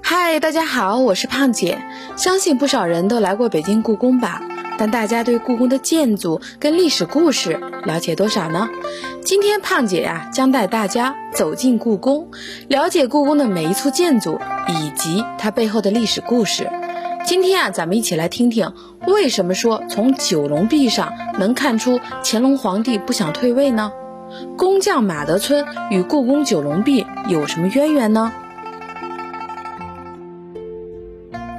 嗨，大家好，我是胖姐。相信不少人都来过北京故宫吧？但大家对故宫的建筑跟历史故事了解多少呢？今天胖姐呀，将带大家走进故宫，了解故宫的每一处建筑以及它背后的历史故事。今天啊，咱们一起来听听，为什么说从九龙壁上能看出乾隆皇帝不想退位呢？工匠马德村与故宫九龙壁有什么渊源呢？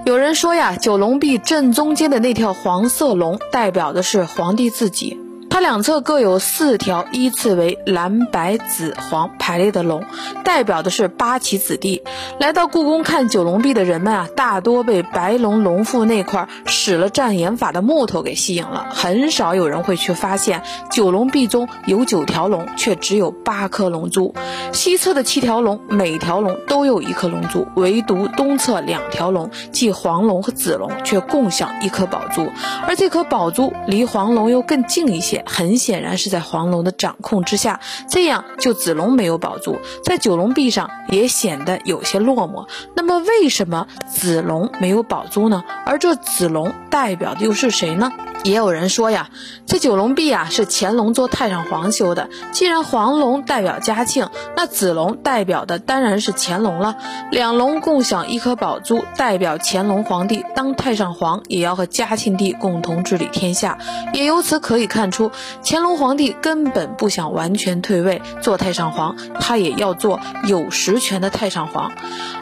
有人说呀，九龙壁正中间的那条黄色龙代表的是皇帝自己。它两侧各有四条依次为蓝、白、紫、黄排列的龙，代表的是八旗子弟。来到故宫看九龙壁的人们啊，大多被白龙龙腹那块使了障眼法的木头给吸引了，很少有人会去发现九龙壁中有九条龙，却只有八颗龙珠。西侧的七条龙，每条龙都有一颗龙珠，唯独东侧两条龙，即黄龙和紫龙，却共享一颗宝珠，而这颗宝珠离黄龙又更近一些。很显然是在黄龙的掌控之下，这样就子龙没有保住，在九龙壁上也显得有些落寞。那么为什么子龙没有保住呢？而这子龙代表的又是谁呢？也有人说呀，这九龙壁啊是乾隆做太上皇修的。既然黄龙代表嘉庆，那子龙代表的当然是乾隆了。两龙共享一颗宝珠，代表乾隆皇帝当太上皇也要和嘉庆帝共同治理天下。也由此可以看出，乾隆皇帝根本不想完全退位做太上皇，他也要做有实权的太上皇。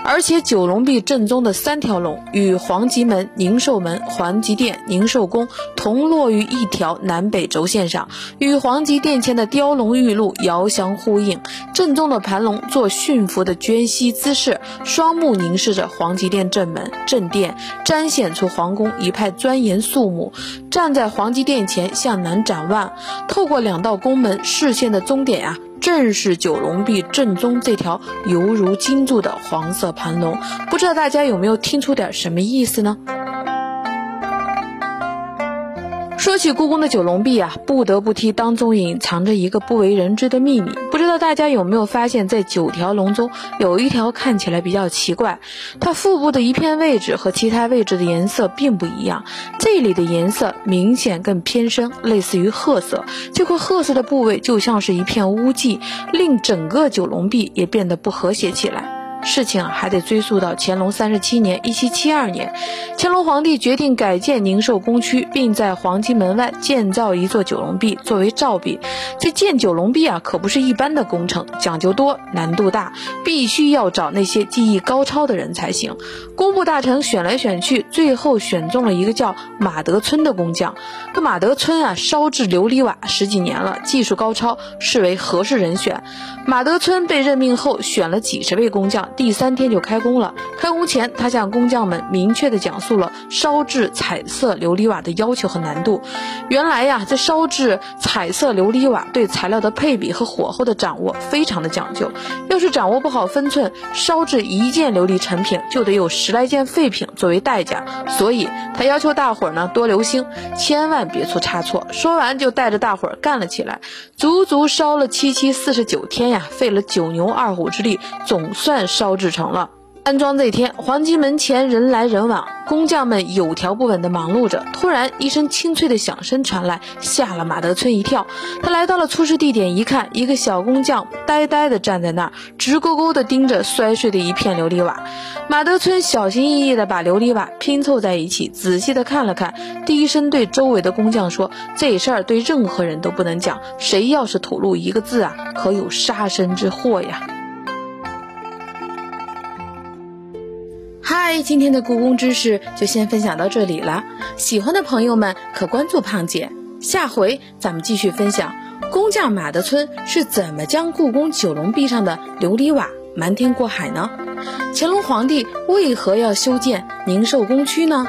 而且九龙壁正中的三条龙与皇极门、宁寿门、皇极殿、宁寿宫同。同落于一条南北轴线上，与皇极殿前的雕龙玉鹿遥相呼应。正中的盘龙做驯服的娟膝姿势，双目凝视着皇极殿正门正殿，彰显出皇宫一派庄严肃穆。站在皇极殿前向南展望，透过两道宫门，视线的终点呀，正是九龙壁正中这条犹如金柱的黄色盘龙。不知道大家有没有听出点什么意思呢？说起故宫的九龙壁啊，不得不提当中隐藏着一个不为人知的秘密。不知道大家有没有发现，在九条龙中有一条看起来比较奇怪，它腹部的一片位置和其他位置的颜色并不一样，这里的颜色明显更偏深，类似于褐色。这块褐色的部位就像是一片污迹，令整个九龙壁也变得不和谐起来。事情还得追溯到乾隆三十七年（一七七二年），乾隆皇帝决定改建宁寿宫区，并在皇极门外建造一座九龙壁作为照壁。这建九龙壁啊，可不是一般的工程，讲究多，难度大，必须要找那些技艺高超的人才行。工部大臣选来选去，最后选中了一个叫马德村的工匠。这马德村啊，烧制琉璃瓦十几年了，技术高超，视为合适人选。马德村被任命后，选了几十位工匠。第三天就开工了。开工前，他向工匠们明确地讲述了烧制彩色琉璃瓦的要求和难度。原来呀，这烧制彩色琉璃瓦对材料的配比和火候的掌握非常的讲究。要是掌握不好分寸，烧制一件琉璃成品就得有十来件废品作为代价。所以他要求大伙儿呢多留心，千万别出差错。说完就带着大伙儿干了起来，足足烧了七七四十九天呀，费了九牛二虎之力，总算。烧制成了。安装这天，黄金门前人来人往，工匠们有条不紊地忙碌着。突然，一声清脆的响声传来，吓了马德村一跳。他来到了出事地点，一看，一个小工匠呆呆地站在那儿，直勾勾地盯着摔碎的一片琉璃瓦。马德村小心翼翼地把琉璃瓦拼凑在一起，仔细地看了看，低声对周围的工匠说：“这事儿对任何人都不能讲，谁要是吐露一个字啊，可有杀身之祸呀！”嗨，今天的故宫知识就先分享到这里了。喜欢的朋友们可关注胖姐，下回咱们继续分享工匠马德村是怎么将故宫九龙壁上的琉璃瓦瞒天过海呢？乾隆皇帝为何要修建宁寿宫区呢？